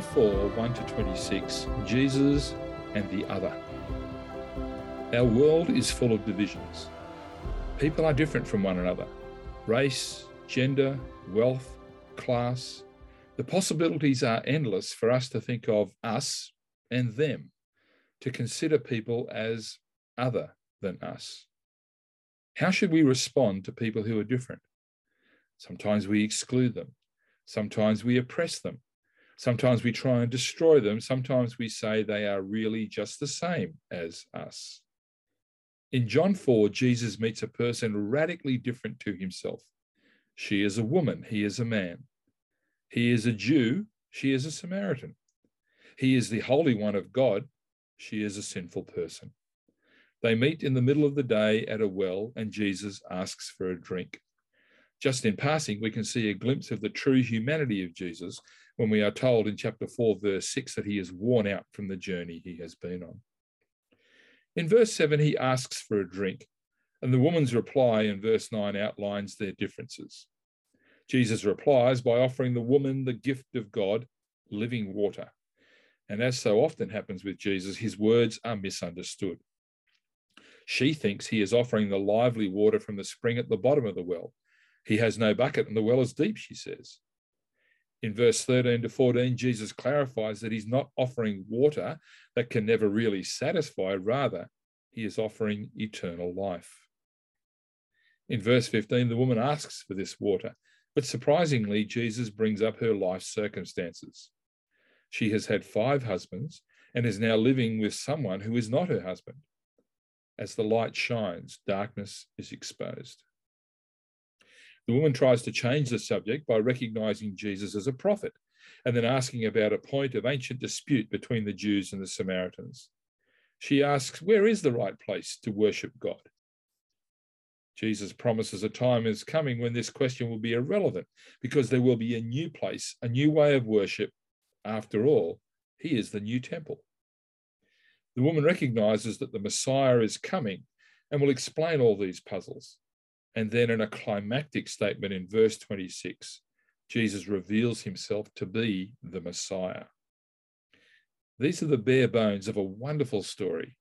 John 4 1 to 26, Jesus and the other. Our world is full of divisions. People are different from one another race, gender, wealth, class. The possibilities are endless for us to think of us and them, to consider people as other than us. How should we respond to people who are different? Sometimes we exclude them. Sometimes we oppress them. Sometimes we try and destroy them. Sometimes we say they are really just the same as us. In John 4, Jesus meets a person radically different to himself. She is a woman, he is a man. He is a Jew, she is a Samaritan. He is the Holy One of God, she is a sinful person. They meet in the middle of the day at a well, and Jesus asks for a drink. Just in passing, we can see a glimpse of the true humanity of Jesus when we are told in chapter 4, verse 6, that he is worn out from the journey he has been on. In verse 7, he asks for a drink, and the woman's reply in verse 9 outlines their differences. Jesus replies by offering the woman the gift of God, living water. And as so often happens with Jesus, his words are misunderstood. She thinks he is offering the lively water from the spring at the bottom of the well. He has no bucket and the well is deep, she says. In verse 13 to 14, Jesus clarifies that he's not offering water that can never really satisfy, rather, he is offering eternal life. In verse 15, the woman asks for this water, but surprisingly, Jesus brings up her life circumstances. She has had five husbands and is now living with someone who is not her husband. As the light shines, darkness is exposed. The woman tries to change the subject by recognizing Jesus as a prophet and then asking about a point of ancient dispute between the Jews and the Samaritans. She asks, Where is the right place to worship God? Jesus promises a time is coming when this question will be irrelevant because there will be a new place, a new way of worship. After all, he is the new temple. The woman recognizes that the Messiah is coming and will explain all these puzzles. And then, in a climactic statement in verse 26, Jesus reveals himself to be the Messiah. These are the bare bones of a wonderful story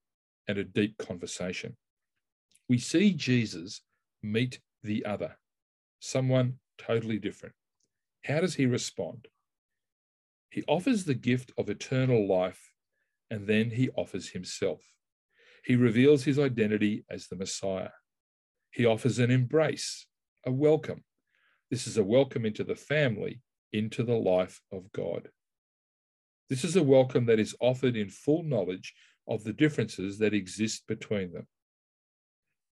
and a deep conversation. We see Jesus meet the other, someone totally different. How does he respond? He offers the gift of eternal life and then he offers himself. He reveals his identity as the Messiah. He offers an embrace, a welcome. This is a welcome into the family, into the life of God. This is a welcome that is offered in full knowledge of the differences that exist between them.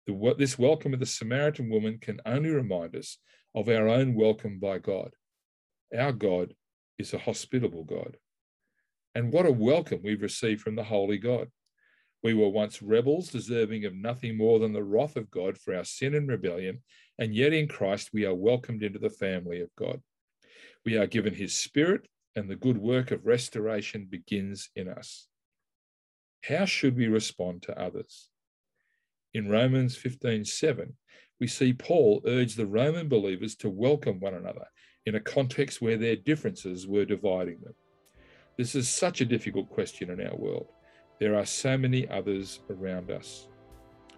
The, this welcome of the Samaritan woman can only remind us of our own welcome by God. Our God is a hospitable God. And what a welcome we've received from the Holy God. We were once rebels, deserving of nothing more than the wrath of God for our sin and rebellion, and yet in Christ we are welcomed into the family of God. We are given his spirit, and the good work of restoration begins in us. How should we respond to others? In Romans 15:7, we see Paul urge the Roman believers to welcome one another in a context where their differences were dividing them. This is such a difficult question in our world. There are so many others around us.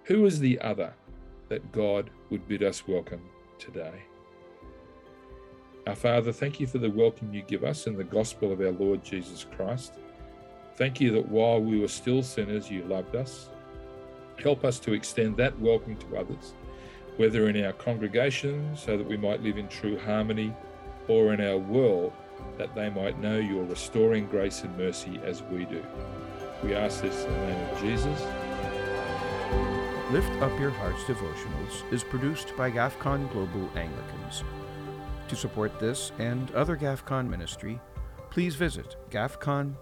Who is the other that God would bid us welcome today? Our Father, thank you for the welcome you give us in the gospel of our Lord Jesus Christ. Thank you that while we were still sinners, you loved us. Help us to extend that welcome to others, whether in our congregation, so that we might live in true harmony, or in our world that they might know your restoring grace and mercy as we do. We ask this in the name of Jesus. Lift Up Your Hearts devotionals is produced by GAFCON Global Anglicans. To support this and other GAFCON ministry, please visit gafcon.org.